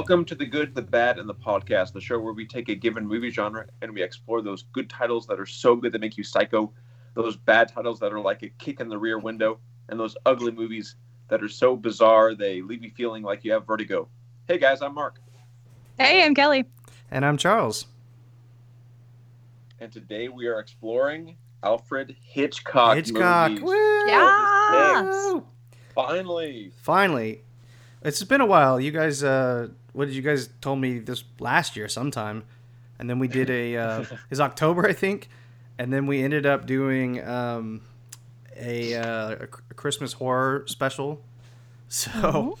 Welcome to the good, the bad, and the podcast, the show where we take a given movie genre and we explore those good titles that are so good that make you psycho, those bad titles that are like a kick in the rear window, and those ugly movies that are so bizarre they leave you feeling like you have vertigo. Hey guys, I'm Mark. Hey, I'm Kelly. And I'm Charles. And today we are exploring Alfred Hitchcock. Hitchcock. Movies. Woo! Yes. Finally. Finally. It's been a while. You guys, uh, what did you guys told me this last year sometime? And then we did a, uh, is October, I think. And then we ended up doing um, a, uh, a Christmas horror special. So,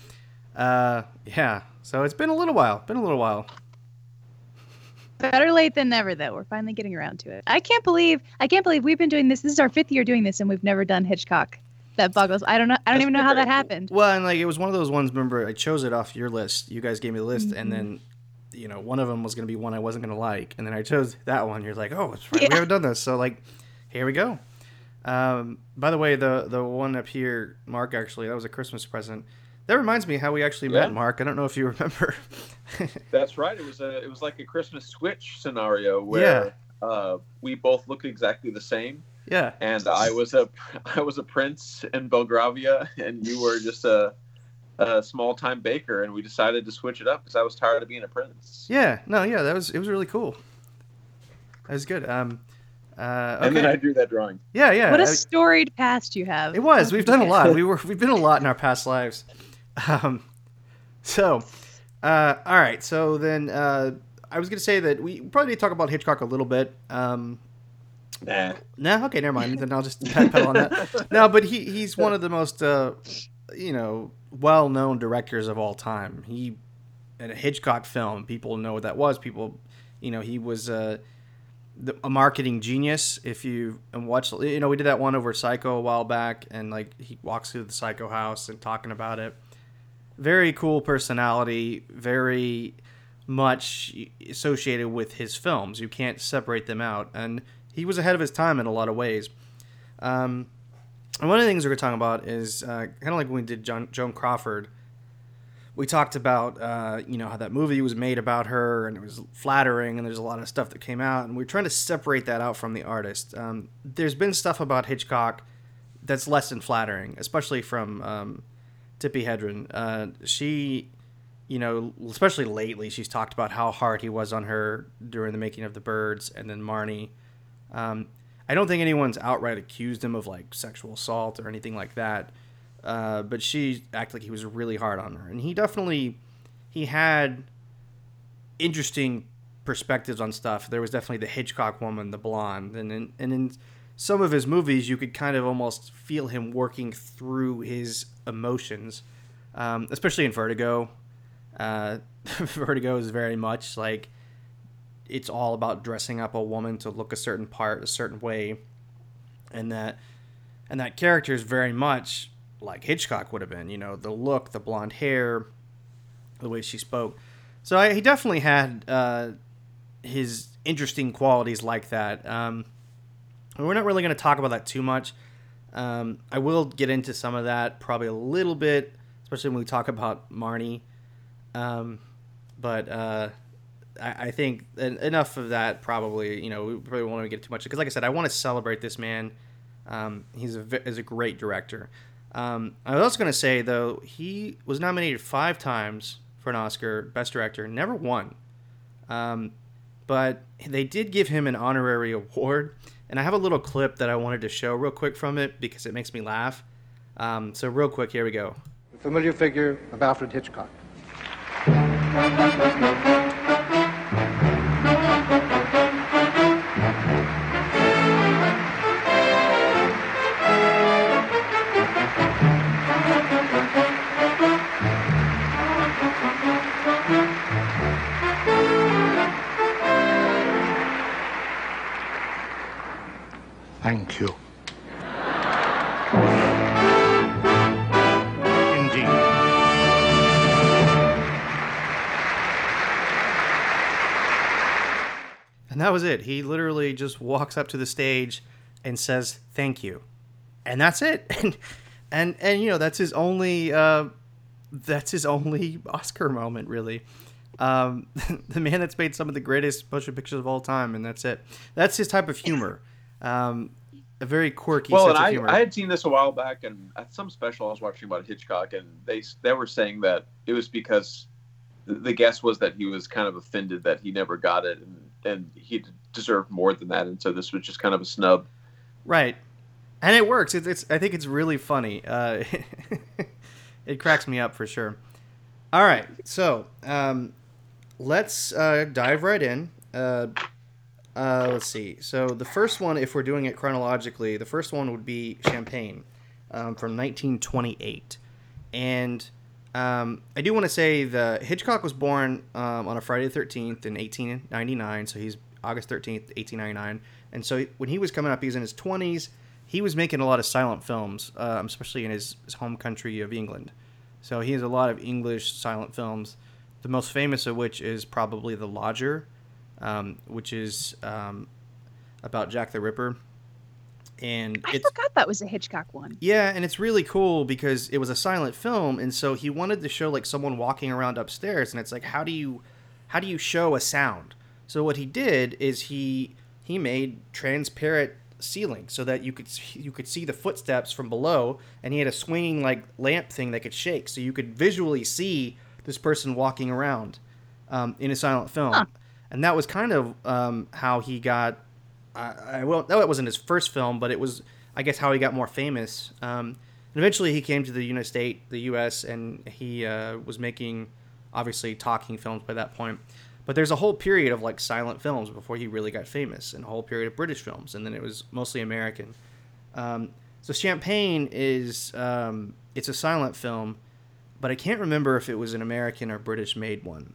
uh, yeah. So it's been a little while. Been a little while. Better late than never, though. We're finally getting around to it. I can't believe I can't believe we've been doing this. This is our fifth year doing this, and we've never done Hitchcock. That boggles. I don't know. I don't That's even know how that cool. happened. Well, and like it was one of those ones. Remember, I chose it off your list. You guys gave me the list, and Mhm. then, you know, one of them was going to be one I wasn't going to like, and then I chose that one. You're like, oh, that's right. Yeah. We haven't done this, so like, here we go. Um, by the way, the the one up here, Mark, actually, that was a Christmas present. That reminds me how we actually Yeah. met, Mark. I don't know if you remember. That's right. It was a it was like a Christmas Switch scenario where uh, we both looked exactly the same, yeah, and I was a I was a prince in Belgravia, and you were just a, a small time baker, and we decided to switch it up because I was tired of being a prince. yeah, no, yeah, that was it was really cool. That was good. Um, uh, okay. And then I drew that drawing. yeah, yeah. What a storied past you have. It was. We've done a lot. We were. We've been a lot in our past lives. Um, so, uh, all right. So then, uh, I was gonna say that we probably need to talk about Hitchcock a little bit. Um, Nah. no, okay, never mind. Then I'll just pedal on that. No, but he he's one of the most, uh, you know, well-known directors of all time. He in a Hitchcock film, people know what that was. People, you know, he was uh, the, a marketing genius. If you and watch, you know, we did that one over Psycho a while back, and like he walks through the Psycho house and talking about it. Very cool personality. Very much associated with his films. You can't separate them out, and he was ahead of his time in a lot of ways. Um, and one of the things we're talking about is uh, kind of like when we did John, Joan Crawford. We talked about uh, you know how that movie was made about her and it was flattering and there's a lot of stuff that came out and we're trying to separate that out from the artist. Um, there's been stuff about Hitchcock that's less than flattering, especially from um, Tippi Hedren. Uh, she, you know, especially lately, she's talked about how hard he was on her during the making of The Birds and then Marnie. Um, I don't think anyone's outright accused him of like sexual assault or anything like that. Uh, but she acted like he was really hard on her, and he definitely he had interesting perspectives on stuff. There was definitely the Hitchcock woman, the blonde, and in, and in some of his movies, you could kind of almost feel him working through his emotions, um, especially in Vertigo. Uh, Vertigo is very much like it's all about dressing up a woman to look a certain part a certain way. And that and that character is very much like hitchcock would have been you know the look the blonde hair the way she spoke. So I, he definitely had uh, his interesting qualities like that. Um, we're not really going to talk about that too much. Um, i will get into some of that probably a little bit especially when we talk about marnie. Um, but uh, I, I think en- enough of that. Probably, you know, we probably won't get too much because, like I said, I want to celebrate this man. Um, he's a a great director. Um, I was also going to say though, he was nominated five times for an Oscar, Best Director, never won. Um, but they did give him an honorary award, and I have a little clip that I wanted to show real quick from it because it makes me laugh. Um, so real quick, here we go. The familiar figure of Alfred Hitchcock. It. He literally just walks up to the stage and says thank you, and that's it. And and and you know that's his only uh, that's his only Oscar moment really. Um, the man that's made some of the greatest motion pictures of all time, and that's it. That's his type of humor. Um, a very quirky well, sense and of I, humor. I had seen this a while back, and at some special I was watching about Hitchcock, and they they were saying that it was because the, the guess was that he was kind of offended that he never got it, and and he deserved more than that, and so this was just kind of a snub. Right, and it works. It's, it's I think it's really funny. Uh, it cracks me up for sure. All right, so um, let's uh, dive right in. Uh, uh, let's see. So the first one, if we're doing it chronologically, the first one would be Champagne um, from 1928, and um, I do want to say the Hitchcock was born um, on a Friday the 13th in 1899, so he's August 13th, 1899, and so when he was coming up, he was in his 20s. He was making a lot of silent films, um, especially in his, his home country of England. So he has a lot of English silent films. The most famous of which is probably The Lodger, um, which is um, about Jack the Ripper. And I forgot that was a Hitchcock one. yeah, and it's really cool because it was a silent film, and so he wanted to show like someone walking around upstairs, and it's like how do you how do you show a sound? So what he did is he he made transparent ceiling so that you could you could see the footsteps from below, and he had a swinging like lamp thing that could shake, so you could visually see this person walking around um, in a silent film, Huh. and that was kind of um, how he got. I, I it wasn't his first film, but it was, I guess, how he got more famous. Um, and eventually, he came to the United States, the U.S., and he uh, was making, obviously, talking films by that point. But there's a whole period of like silent films before he really got famous, and a whole period of British films, and then it was mostly American. Um, so Champagne is um, it's a silent film, but I can't remember if it was an American or British made one.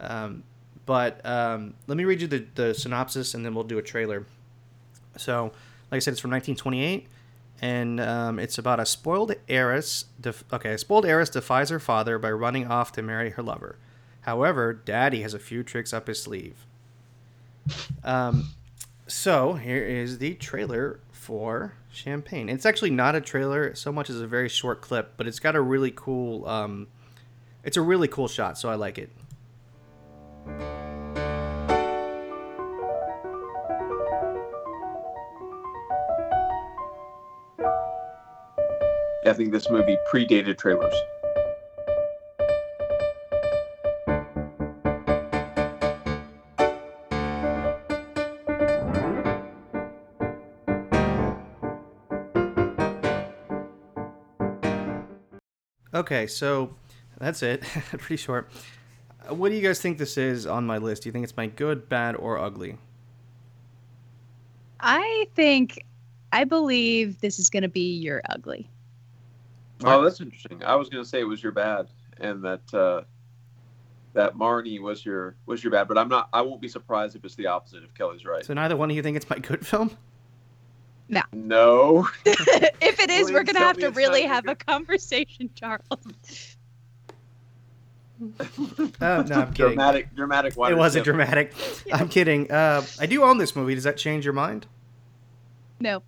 Um, but um, let me read you the, the synopsis and then we'll do a trailer. So, like I said, it's from 1928, and um, it's about a spoiled heiress. Def- okay, a spoiled heiress defies her father by running off to marry her lover. However, Daddy has a few tricks up his sleeve. Um, so here is the trailer for Champagne. It's actually not a trailer so much as a very short clip, but it's got a really cool. Um, it's a really cool shot, so I like it. I think this movie predated trailers. Okay, so that's it. Pretty short. Uh, What do you guys think this is on my list? Do you think it's my good, bad, or ugly? I think, I believe this is going to be your ugly. Oh, that's interesting. I was going to say it was your bad, and that uh, that Marnie was your was your bad, but I'm not. I won't be surprised if it's the opposite. If Kelly's right. So neither one of you think it's my good film? No. No. if it is, Please we're going to have to really have your a conversation, Charles. Oh, no, I'm kidding. dramatic, dramatic. It wasn't sip. dramatic. I'm kidding. Uh, I do own this movie. Does that change your mind? No,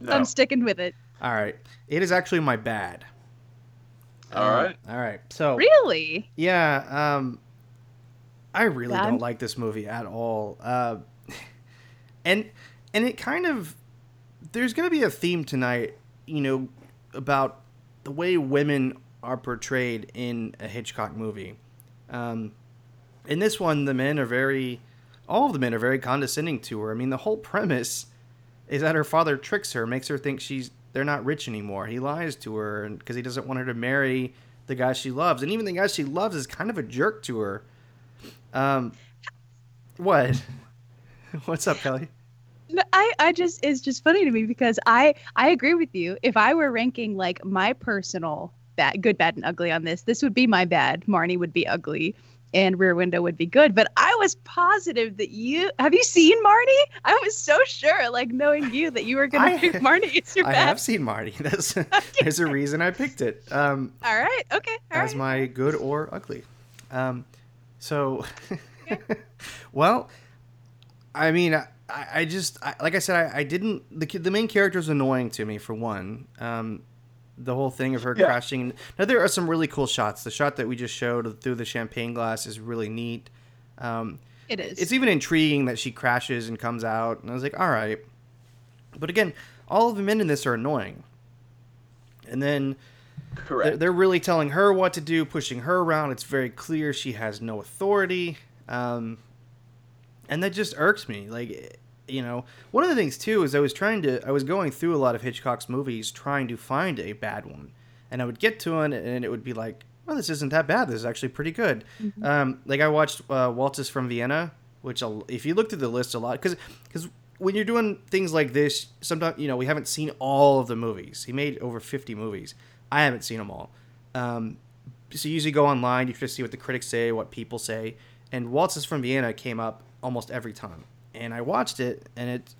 No. I'm sticking with it. All right. It is actually my bad. All Uh, right. All right. So Really? Yeah, um, I really Bad? don't like this movie at all. Uh, and and it kind of there's going to be a theme tonight, you know, about the way women are portrayed in a Hitchcock movie. Um, in this one, the men are very, all of the men are very condescending to her. I mean, the whole premise is that her father tricks her, makes her think she's they're not rich anymore. He lies to her, because he doesn't want her to marry the guy she loves, and even the guy she loves is kind of a jerk to her. Um, what? What's up, Kelly? I, I just it's just funny to me because I I agree with you. If I were ranking like my personal bad, good, bad, and ugly on this, this would be my bad. Marnie would be ugly, and Rear Window would be good. But I was positive that you have you seen Marnie? I was so sure, like knowing you, that you were gonna pick Marnie. as your I bad. have seen Marnie. That's there's a reason I picked it. Um, All right, okay, all as right. my good or ugly. Um, so, well, I mean, I, I just I, like I said, I, I didn't. The the main character is annoying to me for one. Um, The whole thing of her Yeah. crashing. Now there are some really cool shots. The shot that we just showed through the champagne glass is really neat. Um, It is. it's even intriguing that she crashes and comes out, and I was like, all right. But again, all of the men in this are annoying. And then Correct. they're, they're really telling her what to do, pushing her around. It's very clear she has no authority. Um, and that just irks me. Like, you know, one of the things too is I was trying to, I was going through a lot of Hitchcock's movies trying to find a bad one. And I would get to one and it would be like, well, this isn't that bad. This is actually pretty good. Um, like I watched uh, Waltzes from Vienna, which if you look through the list a lot, because because when you're doing things like this, sometimes you know we haven't seen all of the movies. He made over 50 movies. I haven't seen them all. Um, so you usually go online, you to see what the critics say, what people say, and Waltzes from Vienna came up almost every time. And I watched it, and it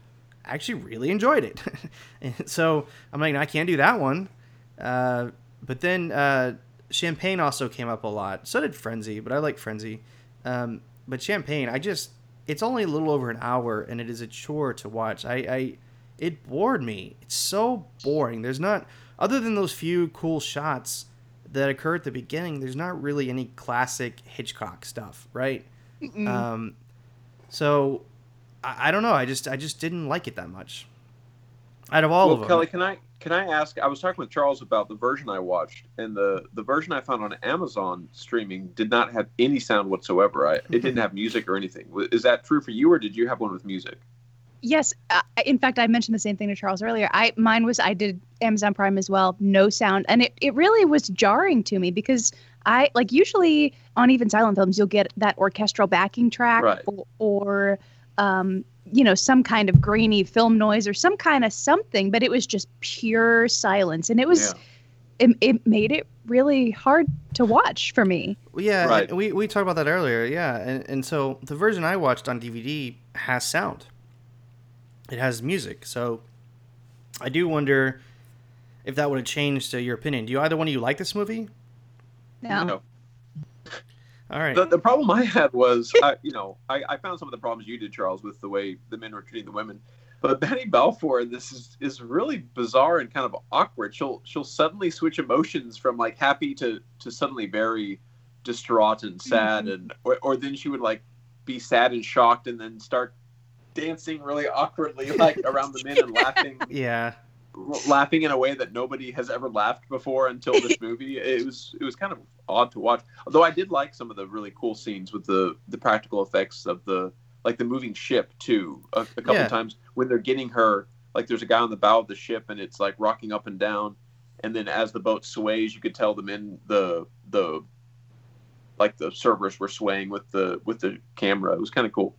actually really enjoyed it. so I'm like, I can't do that one. Uh, but then uh, Champagne also came up a lot. So did Frenzy, but I like Frenzy. Um, but Champagne, I just it's only a little over an hour, and it is a chore to watch. I, I it bored me. It's so boring. There's not other than those few cool shots that occur at the beginning. There's not really any classic Hitchcock stuff, right? Mm-mm. Um, so I, I don't know. I just I just didn't like it that much. Out of all well, of them, Kelly, can I can I ask? I was talking with Charles about the version I watched, and the the version I found on Amazon streaming did not have any sound whatsoever. I, it didn't have music or anything. Is that true for you, or did you have one with music? Yes, uh, in fact, I mentioned the same thing to Charles earlier. I mine was I did Amazon Prime as well, no sound, and it, it really was jarring to me because I like usually on even silent films you'll get that orchestral backing track Right. or, or um, you know some kind of grainy film noise or some kind of something, but it was just pure silence, and it was it, it made it really hard to watch for me. Well, yeah, Right. we we talked about that earlier. Yeah, and and so the version I watched on DVD has sound. It has music, so I do wonder if that would have changed uh, your opinion. Do you either one of you like this movie? No. No. All right. The, the problem I had was, I, you know, I, I found some of the problems you did, Charles, with the way the men were treating the women. But Betty Balfour, this is is really bizarre and kind of awkward. She'll she'll suddenly switch emotions from like happy to to suddenly very distraught and sad, mm-hmm. and or, or then she would like be sad and shocked, and then start dancing really awkwardly like around the men and laughing yeah. Laughing in a way that nobody has ever laughed before until this movie. It was it was kind of odd to watch. Although I did like some of the really cool scenes with the the practical effects of the like the moving ship too. A, a couple Yeah. times when they're getting her, like there's a guy on the bow of the ship and it's like rocking up and down, and then as the boat sways, you could tell them in the the like the servers were swaying with the with the camera. It was kind of cool.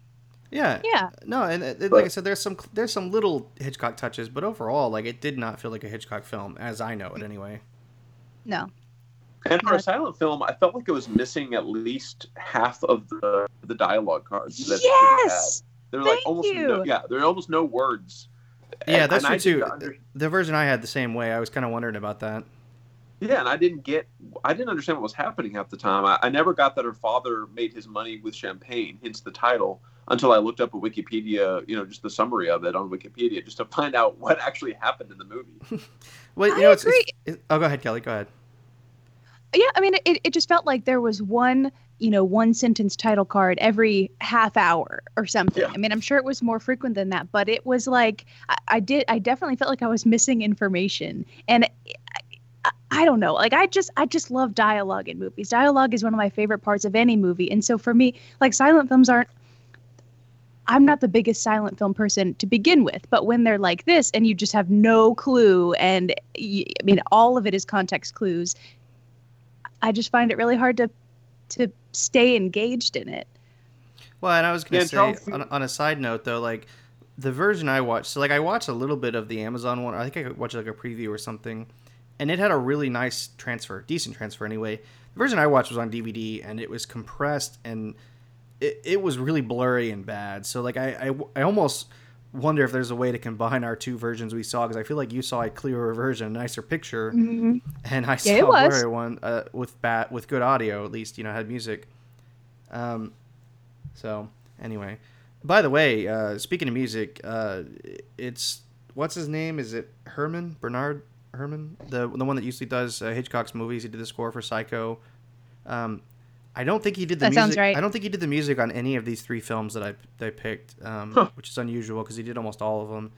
Yeah. Yeah. No, and uh, like I said, there's some there's some little Hitchcock touches, but overall, like it did not feel like a Hitchcock film, as I know it anyway. No. And for a silent film, I felt like it was missing at least half of the the dialogue cards. That it should have had. Yes. There were like Thank almost no, yeah, there are almost no words. Yeah, And- that's and true too. under- The version I had the same way. I was kind of wondering about that. yeah, and I didn't get, I didn't understand what was happening half the time. I, I never got that her father made his money with champagne, hence the title, until I looked up a Wikipedia, you know, just the summary of it on Wikipedia, just to find out what actually happened in the movie. Well, I you know, it's, agree. it's- oh, go ahead, Kelly. Go ahead. yeah i mean it, it just felt like there was one you know one sentence title card every half hour or something Yeah. i mean i'm sure it was more frequent than that but it was like i, I did i definitely felt like i was missing information and I, I, I don't know like i just i just love dialogue in movies dialogue is one of my favorite parts of any movie and so for me like silent films aren't I'm not the biggest silent film person to begin with, but when they're like this and you just have no clue, and y- I mean, all of it is context clues, I just find it really hard to to stay engaged in it. Well, and I was gonna Yeah, say on, on a side note though, like the version I watched, so like I watched a little bit of the Amazon one. I think I watched like a preview or something, and it had a really nice transfer, decent transfer anyway. The version I watched was on DVD, and it was compressed and it, it was really blurry and bad. So like I, I I almost wonder if there's a way to combine our two versions we saw because I feel like you saw a clearer version, a nicer picture, and I saw Yeah, it a blurry one uh, with bat with good audio at least. You know, had music. Um, so anyway, by the way, uh, speaking of music, uh, it's what's his name? Is it Herrmann Bernard Herrmann, the the one that usually does uh, Hitchcock's movies. He did the score for Psycho. Um, I don't think he did the That music. sounds right. I don't think he did the music on any of these three films that I that I picked, um, Huh. which is unusual because he did almost all of them.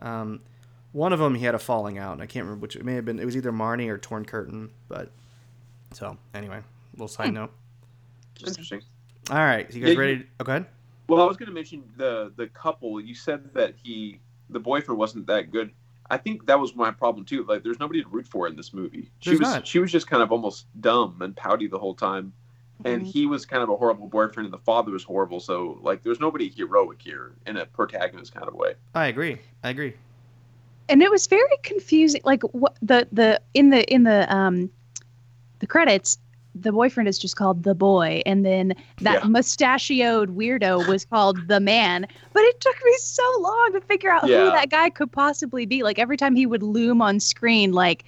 Um, one of them he had a falling out, and I can't remember which. It may have been. It was either Marnie or Torn Curtain, but so anyway, little side Hmm. note. Interesting. All right, so you guys you- ready? To, oh, go ahead. Well, I was going to mention the the couple. You said that he, the boyfriend, wasn't that good. I think that was my problem too. Like, there's nobody to root for in this movie. She There's was not. she was just kind of almost dumb and pouty the whole time, and Mhm. he was kind of a horrible boyfriend, and the father was horrible. So, like, there's nobody heroic here in a protagonist kind of way. I agree. I agree. and it was very confusing like what the the in the in the um the credits the boyfriend is just called the boy and then that Yeah. mustachioed weirdo was called the man but it took me so long to figure out who that guy could possibly be like every time he would loom on screen like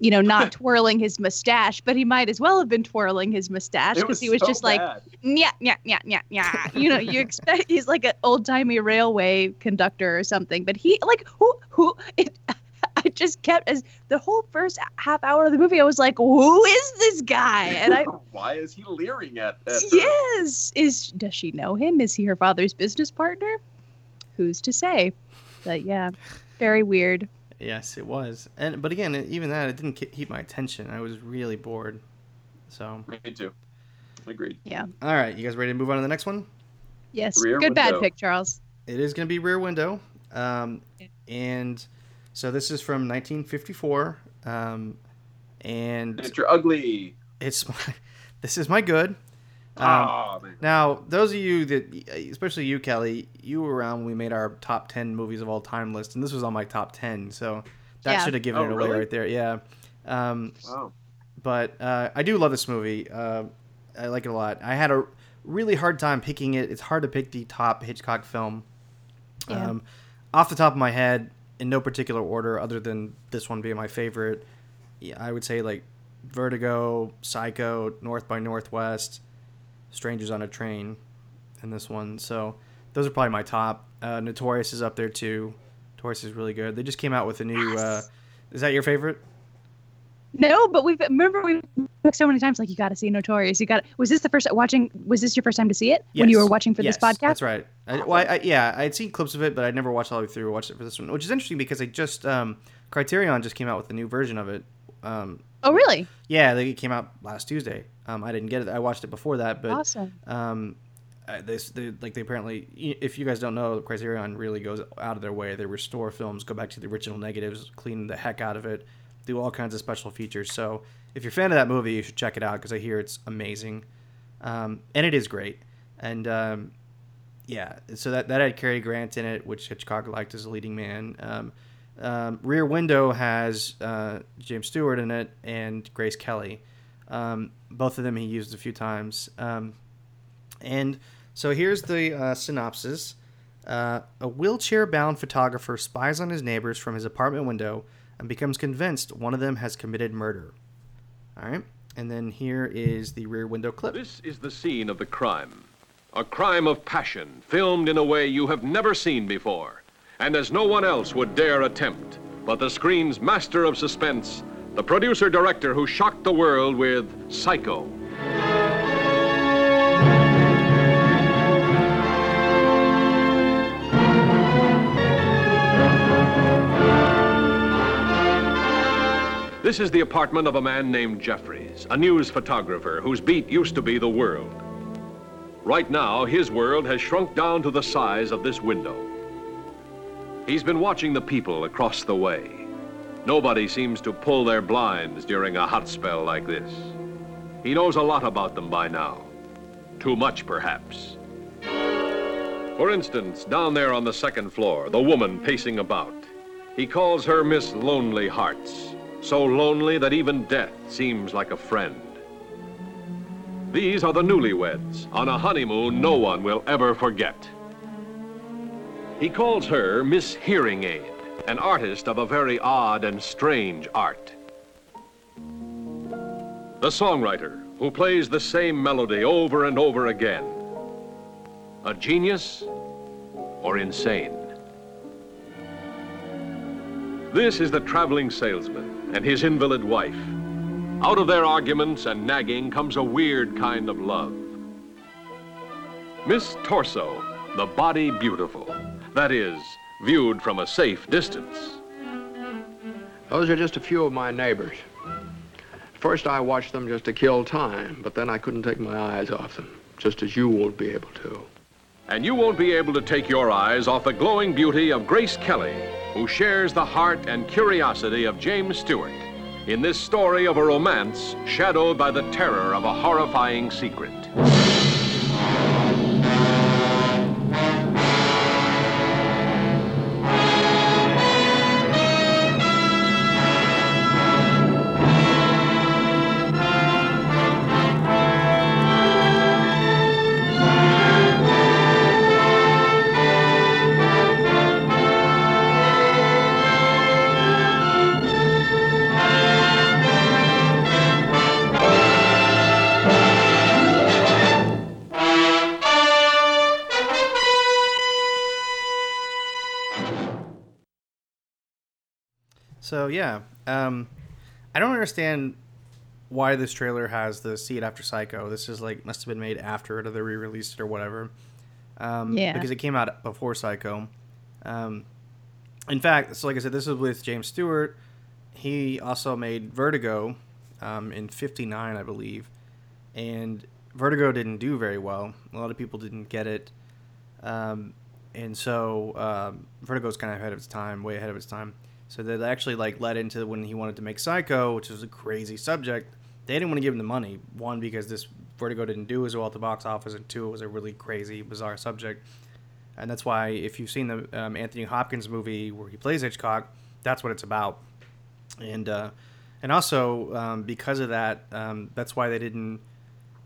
you know not twirling his mustache but he might as well have been twirling his mustache because he was so just like yeah, yeah, yeah, yeah, yeah. You know, you expect he's like an old timey railway conductor or something, but he like who who it. I just kept as the whole first half hour of the movie. I was like, "Who is this guy?" And I, why is he leering at? at her? yes, is does she know him? Is he her father's business partner? Who's to say? But yeah, very weird. Yes, it was. And but again, even that it didn't keep my attention. I was really bored. So, Me too. Agreed. Yeah. All right, you guys ready to move on to the next one? Yes, Rear good bad pick, Charles. It is going to be Rear Window, um, Yeah. and so this is from 1954, um, and It's your ugly. it's my, this is my good. Um, man. Now, those of you that, especially you, Kelly, you were around when we made our top 10 movies of all time list, and this was on my top 10, so that Yeah. should have given Oh, it away really? right there. Yeah. Um, Wow. but uh, I do love this movie. Uh, I like it a lot. I had a really hard time picking it. It's hard to pick the top Hitchcock film. Yeah. Um, off the top of my head, in no particular order, other than this one being my favorite, yeah, I would say like Vertigo, Psycho, North by Northwest, Strangers on a Train, and this one. So those are probably my top. Uh, Notorious is up there too. Notorious is really good. They just came out with a new. Uh, is that your favorite? No, but we've remember we so many times like you got to see Notorious. You got. Was this the first watching? Was this your first time to see it when you were watching for Yes, this podcast? That's right. I, well, I, I, yeah, I had seen clips of it, but I'd never watched all the way through. Watched it for this one, which is interesting because I just um, Criterion just came out with a new version of it. Um, Oh, really? yeah, they came out last Tuesday. Um, I didn't get it. I watched it before that, but awesome. um, this they, like they apparently, if you guys don't know, Criterion really goes out of their way. They restore films, go back to the original negatives, clean the heck out of it, do all kinds of special features. So if you're a fan of that movie, you should check it out because I hear it's amazing, um, and it is great. And um, yeah, so that that had Cary Grant in it, which Hitchcock liked as a leading man. Um, um, Rear Window has uh, James Stewart in it and Grace Kelly. Um, both of them he used a few times. Um, and so here's the uh, synopsis. Uh, a wheelchair bound photographer spies on his neighbors from his apartment window and becomes convinced one of them has committed murder. All right. And then here is the rear window clip. This is the scene of the crime. A crime of passion, filmed in a way you have never seen before, and as no one else would dare attempt. But the screen's master of suspense, the producer director who shocked the world with Psycho. This is the apartment of a man named Jeffries, a news photographer whose beat used to be the world. Right now, his world has shrunk down to the size of this window. He's been watching the people across the way. Nobody seems to pull their blinds during a hot spell like this. He knows a lot about them by now. Too much, perhaps. For instance, down there on the second floor, the woman pacing about. He calls her Miss Lonely Hearts, so lonely that even death seems like a friend. These are the newlyweds on a honeymoon no one will ever forget. He calls her Miss Hearing Aid, an artist of a very odd and strange art. The songwriter who plays the same melody over and over again. A genius or insane? This is the traveling salesman and his invalid wife. Out of their arguments and nagging comes a weird kind of love. Miss Torso, the body beautiful. That is, viewed from a safe distance. Those are just a few of my neighbors. First, I watched them just to kill time, but then I couldn't take my eyes off them, just as you won't be able to. And you won't be able to take your eyes off the glowing beauty of Grace Kelly, who shares the heart and curiosity of James Stewart in this story of a romance shadowed by the terror of a horrifying secret. Yeah, um, I don't understand why this trailer has the "See It After Psycho." This is like must have been made after it, or they re-released it, or whatever. Um, Yeah. because it came out before Psycho. Um, in fact, so like I said, this is with James Stewart. He also made Vertigo um, in '59, I believe, and Vertigo didn't do very well. A lot of people didn't get it, um, and so um, Vertigo's kind of ahead of its time, way ahead of its time. So that actually like led into when he wanted to make Psycho, which was a crazy subject. They didn't want to give him the money. One because this Vertigo didn't do as well at the box office, and two it was a really crazy, bizarre subject. And that's why if you've seen the um, Anthony Hopkins movie where he plays Hitchcock, that's what it's about. And uh, and also um, because of that, um, that's why they didn't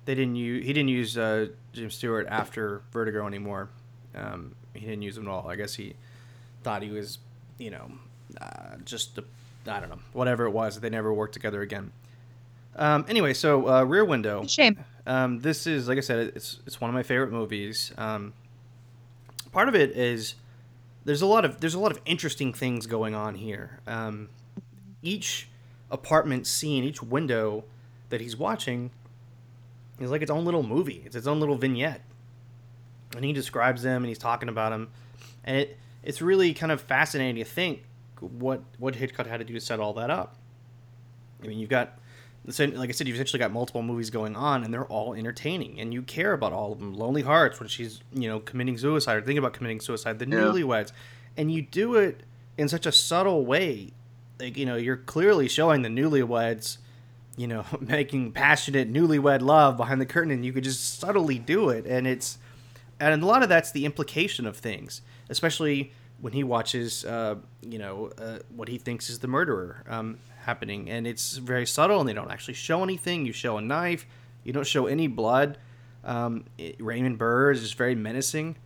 they didn't use he didn't use uh, Jim Stewart after Vertigo anymore. Um, he didn't use him at all. I guess he thought he was, you know, uh, just I don't know, whatever it was. They never worked together again. Um, anyway, so uh, Rear Window. Shame. Um, this is like I said, it's it's one of my favorite movies. Um, part of it is there's a lot of there's a lot of interesting things going on here. Um, each apartment scene, each window that he's watching is like its own little movie. It's its own little vignette, and he describes them and he's talking about them, and it it's really kind of fascinating to think what what Hitchcock had to do to set all that up. I mean, you've got like I said, you've essentially got multiple movies going on, and they're all entertaining, and you care about all of them. Lonely Hearts, when she's you know committing suicide or thinking about committing suicide, the Yeah. Newlyweds, and you do it in such a subtle way. Like you know, you're clearly showing the Newlyweds, you know, making passionate newlywed love behind the curtain, and you could just subtly do it, and it's and a lot of that's the implication of things, especially when he watches, uh, you know, uh, what he thinks is the murderer um, happening, and it's very subtle, and they don't actually show anything. You show a knife, you don't show any blood. Um, it, Raymond Burr is just very menacing,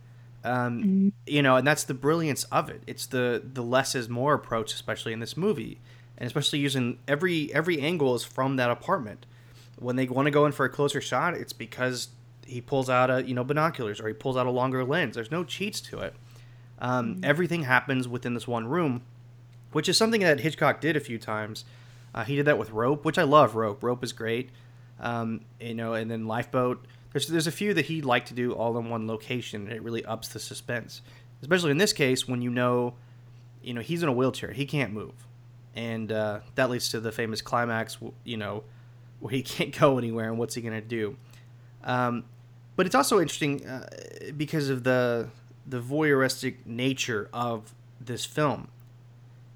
um, you know, and that's the brilliance of it. It's the the less is more approach, especially in this movie, and especially using every every angle is from that apartment. When they want to go in for a closer shot, it's because he pulls out a you know binoculars or he pulls out a longer lens. There's no cheats to it. Um, Everything happens within this one room, which is something that Hitchcock did a few times. Uh, he did that with Rope, which I love. Rope, Rope is great. Um, you know, and then Lifeboat. There's there's a few that he'd like to do all in one location, and it really ups the suspense. Especially in this case, when you know, you know, he's in a wheelchair, he can't move, and uh, that leads to the famous climax. You know, where he can't go anywhere, and what's he gonna do? Um, but it's also interesting uh, because of the the voyeuristic nature of this film.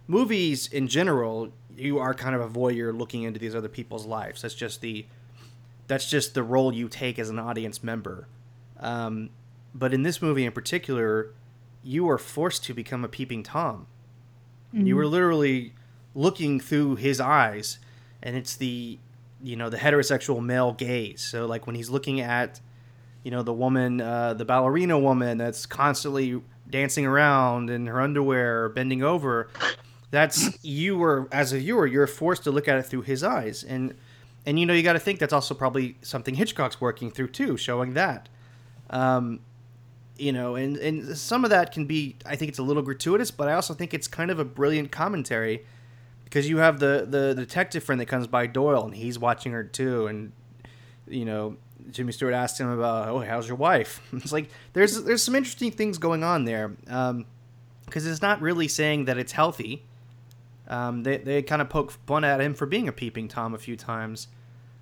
Movies in general, you are kind of a voyeur looking into these other people's lives. That's just the that's just the role you take as an audience member. Um, but in this movie in particular, you are forced to become a peeping tom. You were literally looking through his eyes, and it's the you know the heterosexual male gaze. So like when he's looking at you know the woman, uh, the ballerina woman that's constantly dancing around in her underwear, bending over. That's you were as a viewer, you're forced to look at it through his eyes, and and you know you got to think that's also probably something Hitchcock's working through too, showing that. Um, you know, and and some of that can be, I think it's a little gratuitous, but I also think it's kind of a brilliant commentary because you have the the detective friend that comes by Doyle and he's watching her too, and you know Jimmy Stewart asked him about, oh, how's your wife? It's like there's there's some interesting things going on there, because um, it's not really saying that it's healthy. Um, they they kind of poke fun at him for being a peeping tom a few times,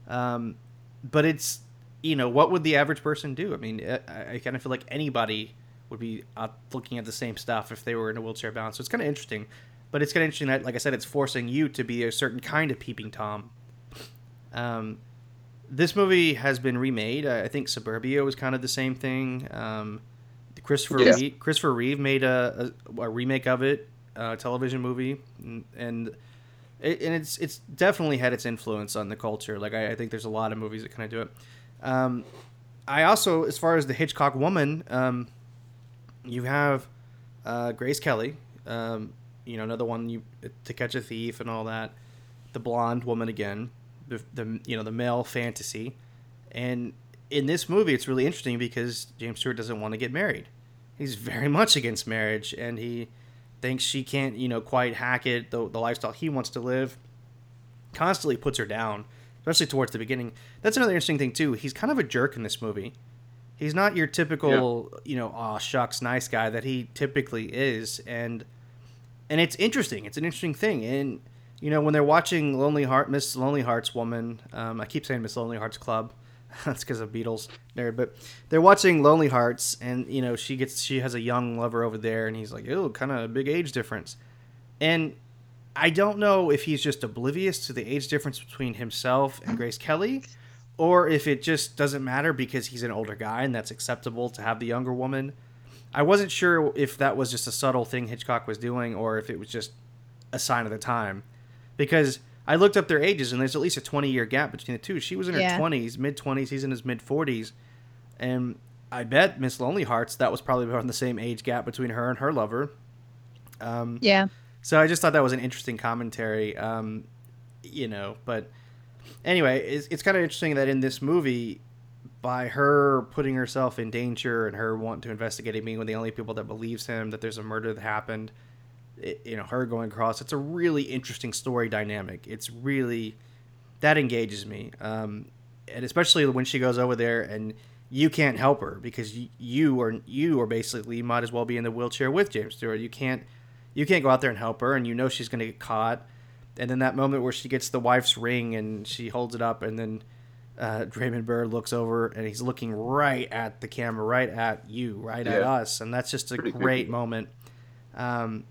um, but it's you know what would the average person do? I mean, I, I kind of feel like anybody would be looking at the same stuff if they were in a wheelchair bound. So it's kind of interesting, but it's kind of interesting that, like I said, it's forcing you to be a certain kind of peeping tom. Um, this movie has been remade. I think Disturbia was kind of the same thing. Um, Christopher yeah. Reeve, Christopher Reeve made a, a, a remake of it, a television movie, and, and it, and it's it's definitely had its influence on the culture. Like I, I think there's a lot of movies that kind of do it. Um, I also, as far as the Hitchcock woman, um, you have uh, Grace Kelly, um, you know, another one you to catch a thief and all that. The blonde woman again the, the you know the male fantasy, and in this movie it's really interesting because James Stewart doesn't want to get married. He's very much against marriage, and he thinks she can't you know quite hack it the, the lifestyle he wants to live. Constantly puts her down, especially towards the beginning. That's another interesting thing too. He's kind of a jerk in this movie. He's not your typical, yeah. you know, aw shucks, nice guy that he typically is, and and it's interesting. It's an interesting thing, and you know, when they're watching Lonely Heart, Miss Lonely Hearts Woman, um, I keep saying Miss Lonely Hearts Club. That's because of Beatles nerd, but they're watching Lonely Hearts, and you know, she gets she has a young lover over there, and he's like, "Oh, kind of a big age difference," and I don't know if he's just oblivious to the age difference between himself and Grace Kelly, or if it just doesn't matter because he's an older guy and that's acceptable to have the younger woman. I wasn't sure if that was just a subtle thing Hitchcock was doing, or if it was just a sign of the time because I looked up their ages and there's at least a 20 year gap between the two. She was in her yeah. 20s, mid 20s. He's in his mid 40s, and I bet Miss Lonely Hearts that was probably around the same age gap between her and her lover. Um, yeah. So I just thought that was an interesting commentary. Um, you know, but anyway, it's, it's kind of interesting that in this movie, by her putting herself in danger and her wanting to investigate it, being one of the only people that believes him that there's a murder that happened, it, you know her going across. It's a really interesting story dynamic. It's really that engages me, um, and especially when she goes over there and you can't help her because you, you are you are basically might as well be in the wheelchair with James Stewart. You can't you can't go out there and help her, and you know she's going to get caught. And then that moment where she gets the wife's ring and she holds it up, and then uh, Raymond Burr looks over and he's looking right at the camera, right at you, right yeah. at us, and that's just a Pretty great moment. Um,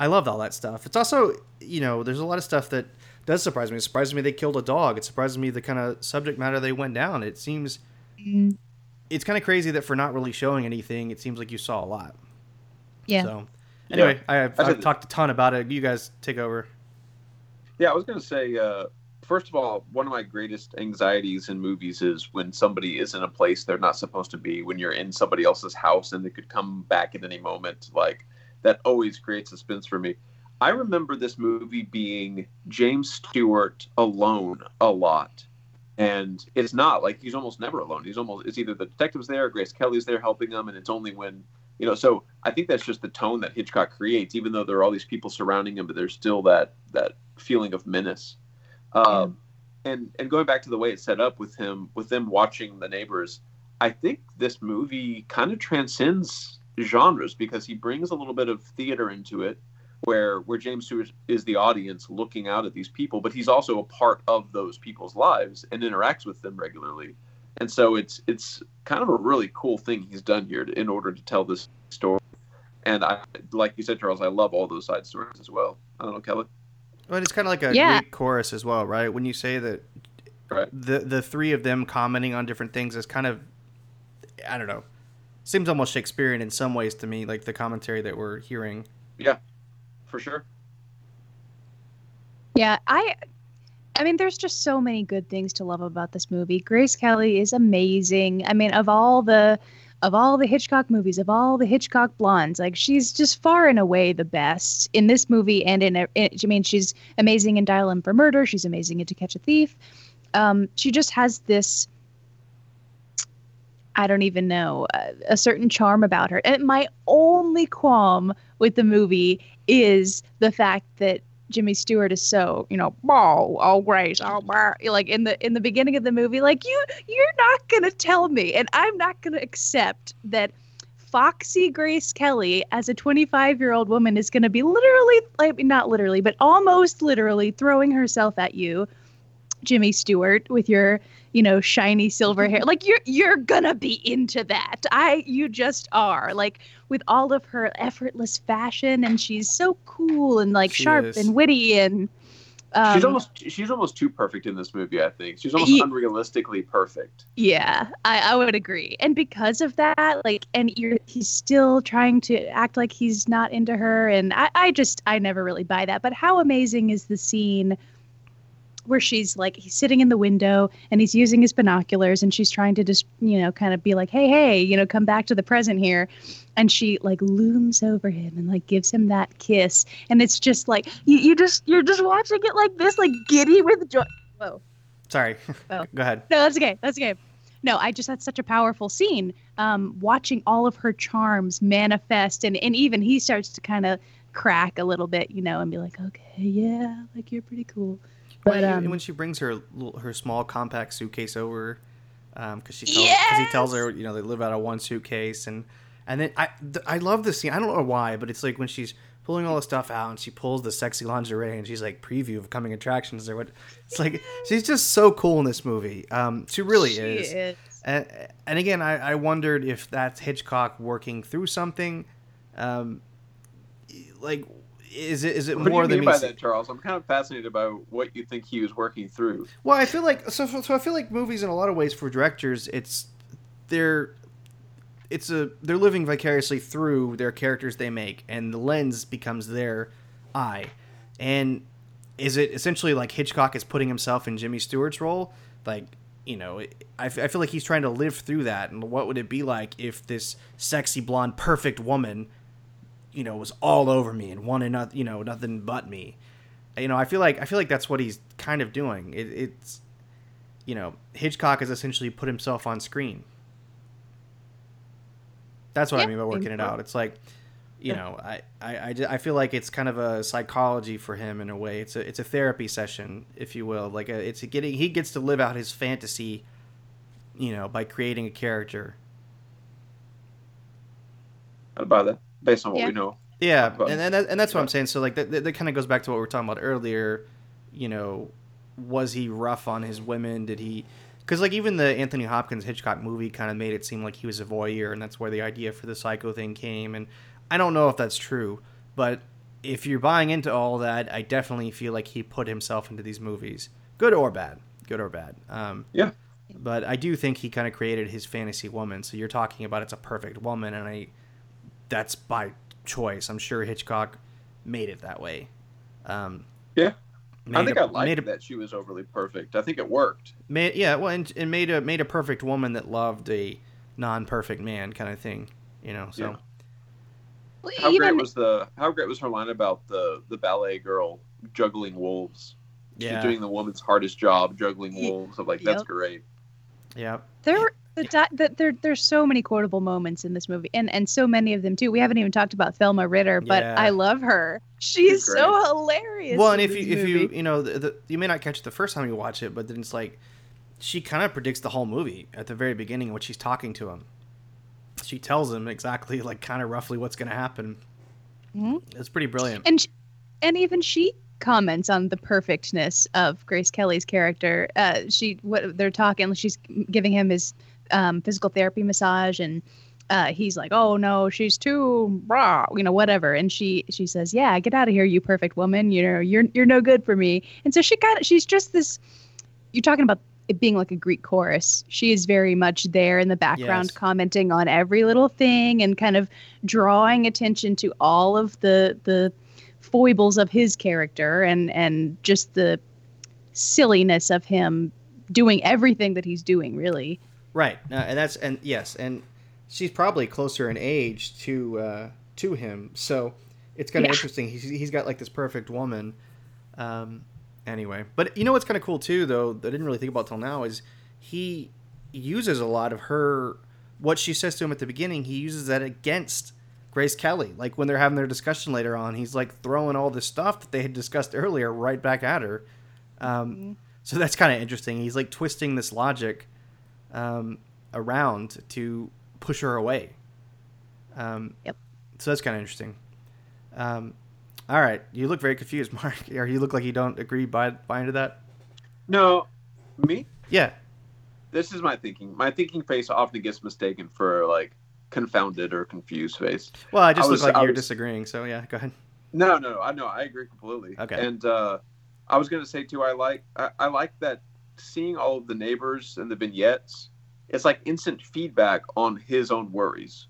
I loved all that stuff. It's also, you know, there's a lot of stuff that does surprise me. It surprises me they killed a dog. It surprises me the kind of subject matter they went down. It seems mm-hmm. it's kind of crazy that for not really showing anything, it seems like you saw a lot. Yeah. So anyway, yeah. I, I've, I've talked a ton about it. You guys take over. Yeah, I was going to say, uh, first of all, one of my greatest anxieties in movies is when somebody is in a place they're not supposed to be, when you're in somebody else's house and they could come back at any moment. Like, that always creates suspense for me. I remember this movie being James Stewart alone a lot. And it's not like he's almost never alone. He's almost it's either the detective's there, Grace Kelly's there helping him, and it's only when you know. So I think that's just the tone that Hitchcock creates. Even though there are all these people surrounding him, but there's still that that feeling of menace. Um, and and going back to the way it's set up with him, with them watching the neighbors, I think this movie kind of transcends genres because he brings a little bit of theater into it where where James Stewart is the audience looking out at these people, but he's also a part of those people's lives and interacts with them regularly. And so it's it's kind of a really cool thing he's done here to, in order to tell this story. And I like you said, Charles, I love all those side stories as well. I don't know, Kelly. Well, it's kind of like a yeah. Greek chorus as well, right? When you say that right. the the three of them commenting on different things is kind of I don't know seems almost Shakespearean in some ways to me, like the commentary that we're hearing. Yeah, for sure. Yeah, I I mean there's just so many good things to love about this movie. Grace Kelly is amazing. I mean of all the of all the Hitchcock movies, of all the Hitchcock blondes, like she's just far and away the best in this movie and in, in I mean she's amazing in Dial M for Murder, she's amazing in To Catch a Thief. Um, she just has this I don't even know, a, a certain charm about her. And my only qualm with the movie is the fact that Jimmy Stewart is so, you know, oh, all Grace, oh, brr," like in the in the beginning of the movie, like you, you're not gonna tell me, and I'm not gonna accept that Foxy Grace Kelly, as a 25 year old woman, is gonna be literally, like, not literally, but almost literally throwing herself at you, Jimmy Stewart, with your, you know, shiny silver hair. Like you're you're gonna be into that. I, you just are. Like with all of her effortless fashion, and she's so cool and like She sharp is. and witty and. Um, she's almost she's almost too perfect in this movie. I think she's almost Ye- unrealistically perfect. Yeah, I, I would agree. And because of that, like, and you're he's still trying to act like he's not into her, and I, I just I never really buy that. But how amazing is the scene where she's like he's sitting in the window and he's using his binoculars and she's trying to just you know kind of be like hey hey you know come back to the present here and she like looms over him and like gives him that kiss and it's just like you, you just you're just watching it like this like giddy with joy whoa Sorry. Go ahead. no, that's okay. That's okay. No, I just had such a powerful scene. Um, watching all of her charms manifest, and and even he starts to kind of crack a little bit, you know, and be like, okay, yeah, like you're pretty cool. But um, when she brings her her small compact suitcase over, because she tells, cause he tells her you know they live out of one suitcase and and then I th- I love this scene. I don't know why, but it's like when she's pulling all the stuff out and she pulls the sexy lingerie and she's like preview of coming attractions or what. It's like she's just so cool in this movie. Um, she really she is. is. And, and again, I, I wondered if that's Hitchcock working through something. Um, like, is it is it What do more you than mean me? by that, Charles? I'm kind of fascinated by what you think he was working through. Well, I feel like so. So I feel like movies, in a lot of ways, for directors, it's they're it's a they're living vicariously through their characters they make, and the lens becomes their eye. And is it essentially like Hitchcock is putting himself in Jimmy Stewart's role? Like, you know, I, f- I feel like he's trying to live through that. And what would it be like if this sexy blonde, perfect woman, you know, was all over me and wanted not, you know, nothing but me? you know, I feel like I feel like that's what he's kind of doing. It, it's, you know, Hitchcock has essentially put himself on screen. That's what I mean by working it out. It's like, you know, I, I, I, ju- I feel like it's kind of a psychology for him in a way. It's a it's a therapy session, if you will. Like a, it's a getting he gets to live out his fantasy, you know, by creating a character. I'd buy that based on what Yeah. we know. Yeah, But- and and, that, and that's what I'm saying. So like that, that, that kind of goes back to what we were talking about earlier. You know, was he rough on his women? Did he? Because like even the Anthony Hopkins Hitchcock movie kind of made it seem like he was a voyeur, and that's where the idea for the psycho thing came. And I don't know if that's true, but if you're buying into all that, I definitely feel like he put himself into these movies, good or bad, good or bad. Um, Yeah. But I do think he kind of created his fantasy woman. So you're talking about it's a perfect woman, and I that's by choice. I'm sure Hitchcock made it that way. Um, Yeah. I think a- I liked made a, that she was overly perfect. I think it worked. Made, yeah, well, and, and made a made a perfect woman that loved a non-perfect man kind of thing. You know, so Yeah. Well, How even great was the how great was her line about the the ballet girl juggling wolves? yeah, She's doing the woman's hardest job, juggling wolves. I'm like, that's Yep. great. yeah, there were the, di- the there there's so many quotable moments in this movie and and so many of them too we haven't even talked about thelma ritter but Yeah. i love her she's so hilarious Well, and if you this if you you know the, the, you may not catch it the first time you watch it, but then it's like she kind of predicts the whole movie at the very beginning when she's talking to him. She tells him exactly like kind of roughly what's going to happen. Mhm. It's pretty brilliant. and sh- and even she comments on the perfectness of Grace Kelly's character. Uh, she what they're talking, she's giving him his um, physical therapy massage, and uh, he's like, "Oh no, she's too raw," you know, whatever. And she she says, "Yeah, get out of here, you perfect woman. You know, you're you're no good for me." And so she kind of she's just this. You're talking about it being like a Greek chorus. She is very much there in the background, Yes. commenting on every little thing and kind of drawing attention to all of the the foibles of his character and and just the silliness of him doing everything that he's doing really Right, and that's and yes, and she's probably closer in age to uh, to him, so it's kind of Yeah. interesting. He's he's got like this perfect woman. Um, anyway, but you know what's kind of cool too, though that I didn't really think about till now is he uses a lot of her what she says to him at the beginning. He uses that against Grace Kelly. Like when they're having their discussion later on, he's like throwing all this stuff that they had discussed earlier right back at her. Um, So that's kind of interesting. He's like twisting this logic um, around to push her away. Um, Yep. So that's kind of interesting. Um, all right, you look very confused, Mark. Or you look like you don't agree by buy into that. No, me. Yeah. This is my thinking. My thinking face often gets mistaken for like confounded or confused face. Well, I just I was- look like I you're was- disagreeing. So yeah, go ahead. No, no, I know. I agree completely. Okay. And uh, I was gonna say too. I like. I, I like that seeing all of the neighbors and the vignettes. It's like instant feedback on his own worries.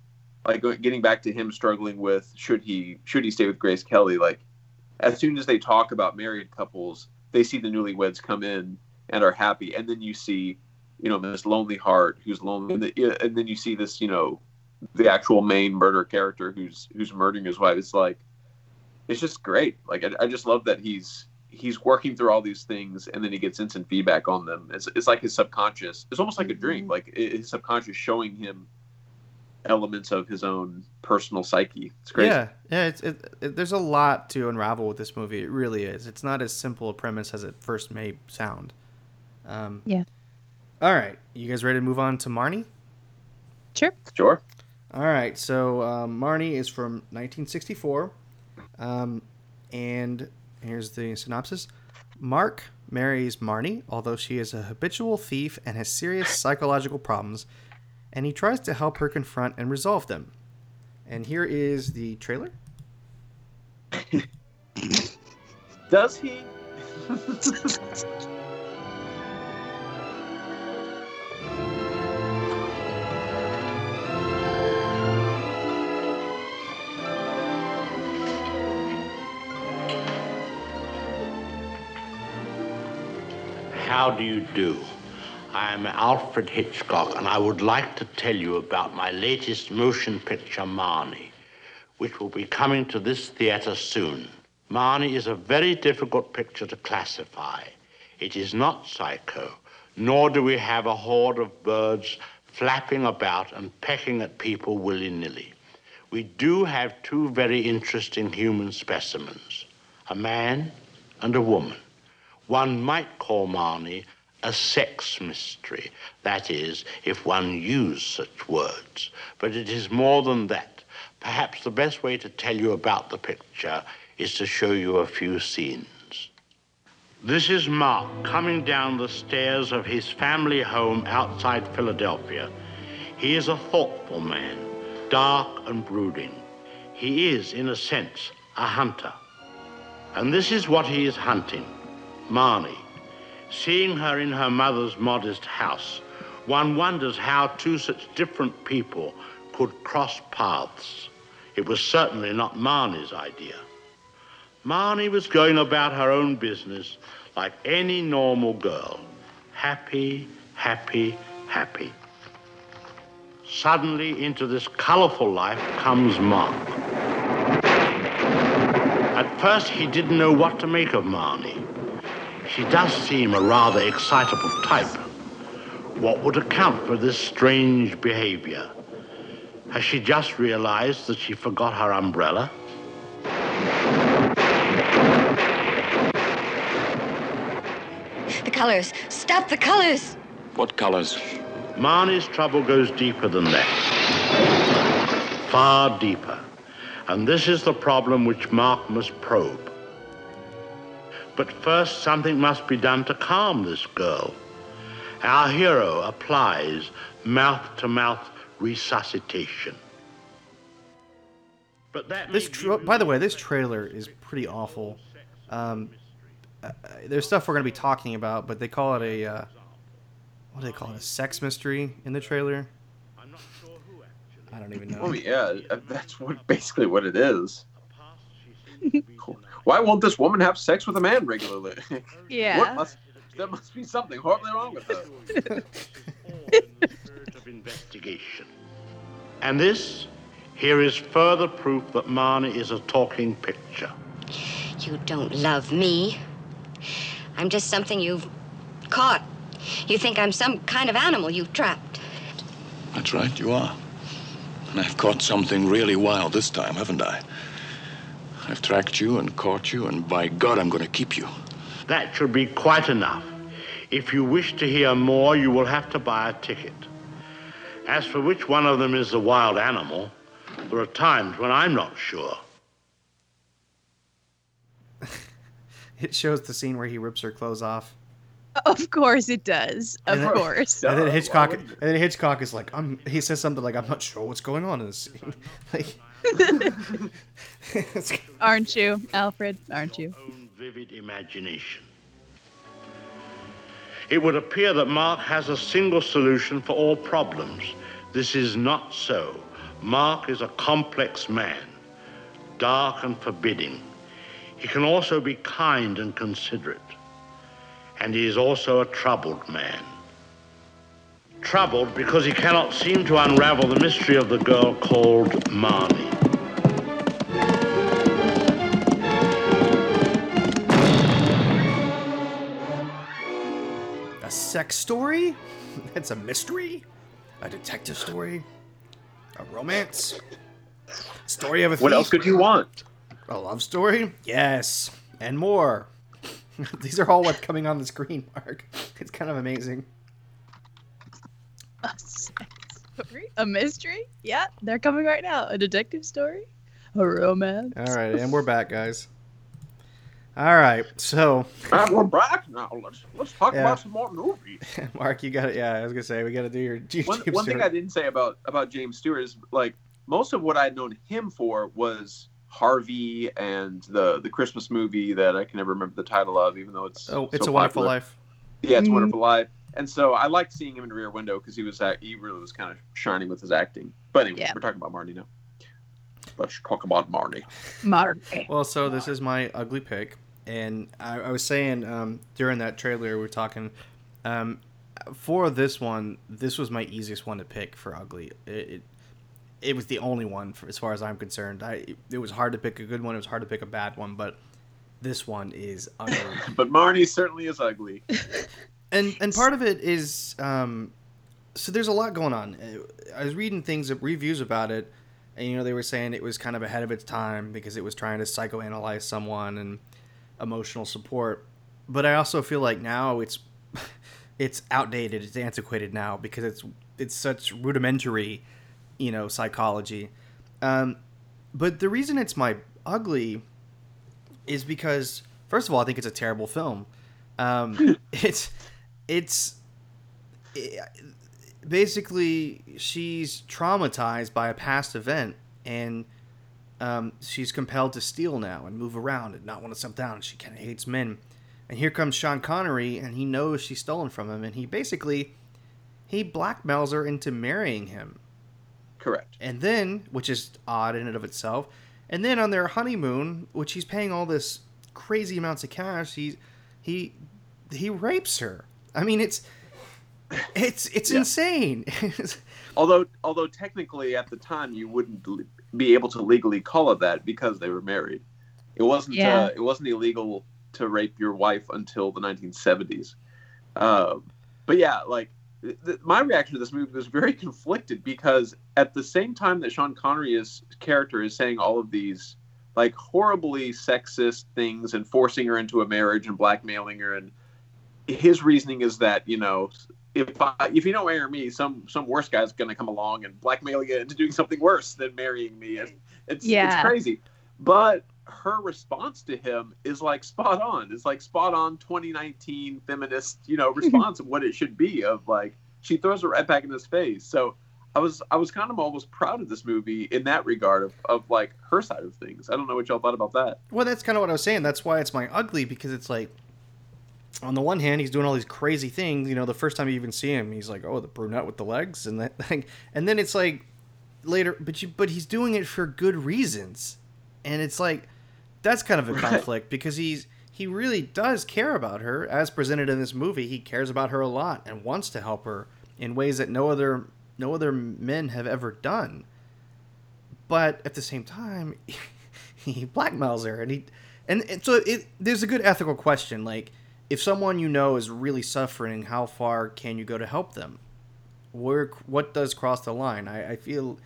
Like uh, getting back to him struggling with should he should he stay with Grace Kelly. Like as soon as they talk about married couples, they see the newlyweds come in and are happy, and then you see, you know, this lonely heart who's lonely, and then you see this, you know, the actual main murder character who's who's murdering his wife. It's like it's just great. Like I, I just love that he's he's working through all these things and then he gets instant feedback on them. It's, it's like his subconscious. It's almost like a dream. Mhm. Like his subconscious showing him elements of his own personal psyche. It's crazy. Yeah, yeah. It's, it, it, there's a lot to unravel with this movie. It really is. It's not as simple a premise as it first may sound. Um, Yeah. All right, you guys ready to move on to Marnie? Sure. Sure. All right, so um, Marnie is from 1964, um, and here's the synopsis: Mark marries Marnie, although she is a habitual thief and has serious psychological problems, and he tries to help her confront and resolve them. And here is the trailer. Does he? How do you do? I am Alfred Hitchcock, and I would like to tell you about my latest motion picture, Marnie, which will be coming to this theater soon. Marnie is a very difficult picture to classify. It is not psycho, nor do we have a horde of birds flapping about and pecking at people willy nilly. We do have two very interesting human specimens a man and a woman. One might call Marnie a sex mystery. That is, if one used such words. But it is more than that. Perhaps the best way to tell you about the picture is to show you a few scenes. This is Mark coming down the stairs of his family home outside Philadelphia. He is a thoughtful man, dark and brooding. He is, in a sense, a hunter. And this is what he is hunting Marnie. Seeing her in her mother's modest house, one wonders how two such different people could cross paths. It was certainly not Marnie's idea. Marnie was going about her own business like any normal girl. Happy, happy, happy. Suddenly, into this colorful life comes Mark. At first, he didn't know what to make of Marnie. She does seem a rather excitable type. What would account for this strange behavior? Has she just realized that she forgot her umbrella? The colors. Stop the colors. What colors? Marnie's trouble goes deeper than that. Far deeper. And this is the problem which Mark must probe. But first, something must be done to calm this girl. Our hero applies mouth to mouth resuscitation. But that This, may be tra- by the way, this trailer is pretty awful. Um, uh, there's stuff we're gonna be talking about, but they call it a uh, what do they call it? A sex mystery in the trailer. I'm not sure who actually. I don't even know. Oh yeah, that's what basically what it is. Past she seems to be tonight. Why won't this woman have sex with a man regularly? Yeah. what must there must be something horribly wrong with her. all in the spirit of investigation. And this, here is further proof that Marnie is a talking picture. You don't love me. I'm just something you've caught. You think I'm some kind of animal you've trapped. That's right, you are. And I've caught something really wild this time, haven't I? I've tracked you and caught you, and by God, I'm going to keep you. That should be quite enough. If you wish to hear more, you will have to buy a ticket. As for which one of them is the wild animal, there are times when I'm not sure. It shows the scene where he rips her clothes off. Of course it does. Of And then- course. And then Hitchcock, and then Hitchcock is like, "I'm." He says something like, "I'm not sure what's going on in this scene." like, it's- Aren't you, Alfred? Aren't you? Own vivid imagination. It would appear that Mark has a single solution for all problems. This is not so. Mark is a complex man, dark and forbidding. He can also be kind and considerate. And he is also a troubled man. Troubled because he cannot seem to unravel the mystery of the girl called Marnie. Sex story? It's a mystery? A detective story? A romance? A Story of a What else could you want? A love story? Yes, and more. These are all what's coming on the screen, Mark. It's kind of amazing. A sex story? A mystery? Yeah, they're coming right now. A detective story? A romance? All right, and we're back, guys. All right, so All right, we're back now. Let's let's talk Yeah. about some more movies. Mark, you got it. Yeah, I was gonna say we got to do your. one, one thing I didn't say about about James Stewart is like most of what I'd known him for was Harvey and the the Christmas movie that I can never remember the title of, even though it's Oh, it's so a Wonderful. Life. Yeah, it's a Mhm. Wonderful Life. And so I liked seeing him in Rear Window because he was act- he really was kind of shining with his acting. But anyway, Yeah. we're talking about Marnie now. Let's talk about Marnie. Modern. Well, so this is my ugly pick, and I, I was saying um, during that trailer we were talking. Um, for this one, this was my easiest one to pick for ugly. It, it, it was the only one for, as far as I'm concerned. I it was hard to pick a good one. It was hard to pick a bad one, but this one is ugly. But Marnie certainly is ugly. and and part of it is um, so there's a lot going on. I was reading things, reviews about it, and you know they were saying it was kind of ahead of its time because it was trying to psychoanalyze someone and emotional support. But I also feel like now it's it's outdated, it's antiquated now because it's it's such rudimentary, you know, psychology. Um, but the reason it's my ugly is because first of all, I think it's a terrible film. Um, it's it's it, basically she's traumatized by a past event and um, she's compelled to steal now and move around and not want to settle down. She kind of hates men. And here comes Sean Connery, and he knows she's stolen from him, and he basically he blackmails her into marrying him. Correct. And then, which is odd in and of itself, and then on their honeymoon, which he's paying all this crazy amounts of cash, he he he rapes her. I mean, it's it's it's Yeah. insane. Although although technically at the time you wouldn't be able to legally call it that because they were married. It wasn't Yeah. uh, it wasn't illegal to rape your wife until the 1970s. Um, but yeah, like th- th- my reaction to this movie was very conflicted because at the same time that Sean Connery's character is saying all of these like horribly sexist things and forcing her into a marriage and blackmailing her and his reasoning is that you know if I, if you don't marry me, some some worse guy's gonna come along and blackmail you into doing something worse than marrying me. And it's Yeah. it's crazy. But her response to him is like spot on. It's like spot on 2019 feminist, you know, response of what it should be. Of like she throws it right back in his face. So I was I was kind of almost proud of this movie in that regard of, of like her side of things. I don't know what y'all thought about that. well, that's kind of what I was saying. That's why it's my ugly because it's like, on the one hand, he's doing all these crazy things. You know, the first time you even see him, he's like, "Oh, the brunette with the legs," and that thing, and then it's like later, but you, but he's doing it for good reasons, and it's like that's kind of a conflict because he's he really does care about her as presented in this movie. He cares about her a lot and wants to help her in ways that no other no other men have ever done. But at the same time, he blackmails her, and he and, and so it there's a good ethical question like if someone you know is really suffering, how far can you go to help them? Where what does cross the line? I, I feel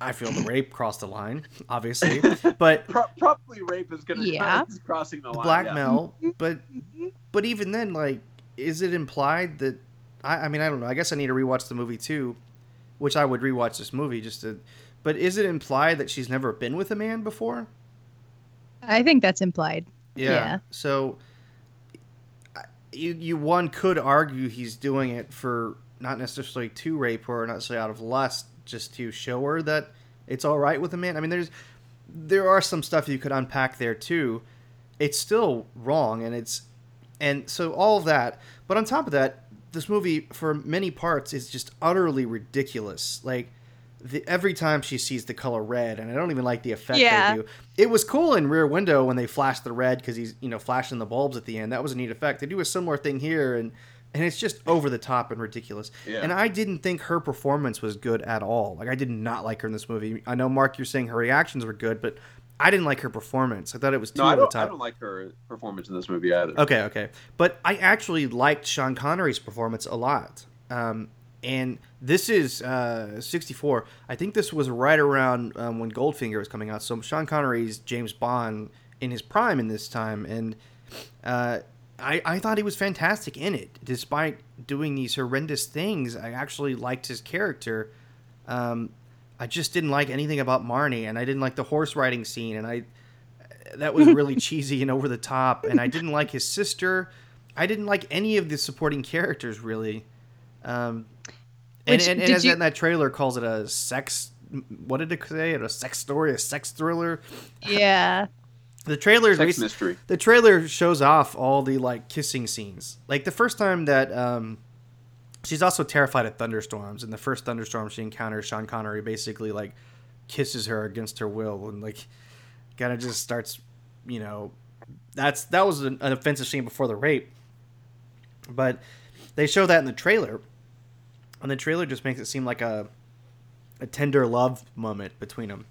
I feel the rape crossed the line, obviously, but Pro- probably rape is going to Yeah. crossing the the line. yeah. blackmail. Mm-hmm. But but even then, like, is it implied that? I, I mean, I don't know. I guess I need to rewatch the movie too, which I would rewatch this movie just to. But is it implied that she's never been with a man before? I think that's implied. Yeah. Yeah. So I- you you one could argue he's doing it for not necessarily to rape her, not necessarily out of lust, just to show her that it's all right with a man. I mean, there's there are some stuff you could unpack there too. It's still wrong, and it's and so all of that. But on top of that, this movie for many parts is just utterly ridiculous. Like. The, every time she sees the color red, and I don't even like the effect Yeah. they do. It was cool in Rear Window when they flashed the red because he's you know flashing the bulbs at the end. That was a neat effect. They do a similar thing here, and and it's just over the top and ridiculous. Yeah. And I didn't think her performance was good at all. Like I did not like her in this movie. I know Mark, you're saying her reactions were good, but I didn't like her performance. I thought it was too No, I over the don't. I don't like her performance in this movie either. Okay, okay. But I actually liked Sean Connery's performance a lot. Um, and this is uh, 64. I think this was right around um, when Goldfinger was coming out. So Sean Connery's James Bond in his prime in this time. And uh, I, I thought he was fantastic in it. Despite doing these horrendous things, I actually liked his character. Um, I just didn't like anything about Marnie, and I didn't like the horse riding scene, and I that was really cheesy and over the top. And I didn't like his sister. I didn't like any of the supporting characters really. Um, Which- and, and did as you- in that trailer calls it a sex. What did it say? A sex story, a sex thriller. Yeah. The trailer Sex rec- mystery. The trailer shows off all the like kissing scenes. Like the first time that um, she's also terrified of thunderstorms. In the first thunderstorm she encounters, Sean Connery basically like kisses her against her will and like kind of just starts, you know, that's that was an, an offensive scene before the rape. But they show that in the trailer, and the trailer just makes it seem like a a tender love moment between them.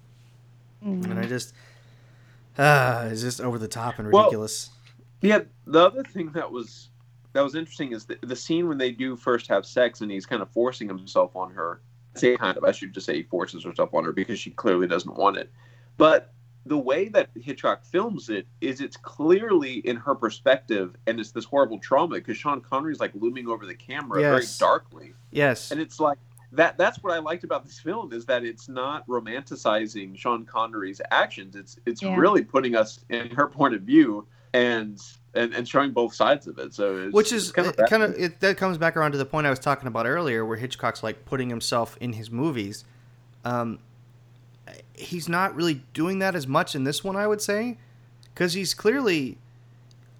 And I just ah, it's just over the top and Well, ridiculous. Yeah, the other thing that was that was interesting is the, the scene when they do first have sex and he's kind of forcing himself on her. Say kind of, I should just say he forces herself on her because she clearly doesn't want it. But the way that Hitchcock films it is it's clearly in her perspective and it's this horrible trauma because Sean Connery's like looming over the camera very darkly. yes, And it's like that that's what I liked about this film is that it's not romanticizing Sean Connery's actions. It's it's Yeah. really putting us in her point of view and and, and showing both sides of it. So it's, which is kind kind of, kind of it, that comes back around to the point I was talking about earlier, where Hitchcock's like putting himself in his movies. Um, he's not really doing that as much in this one, I would say, because he's clearly.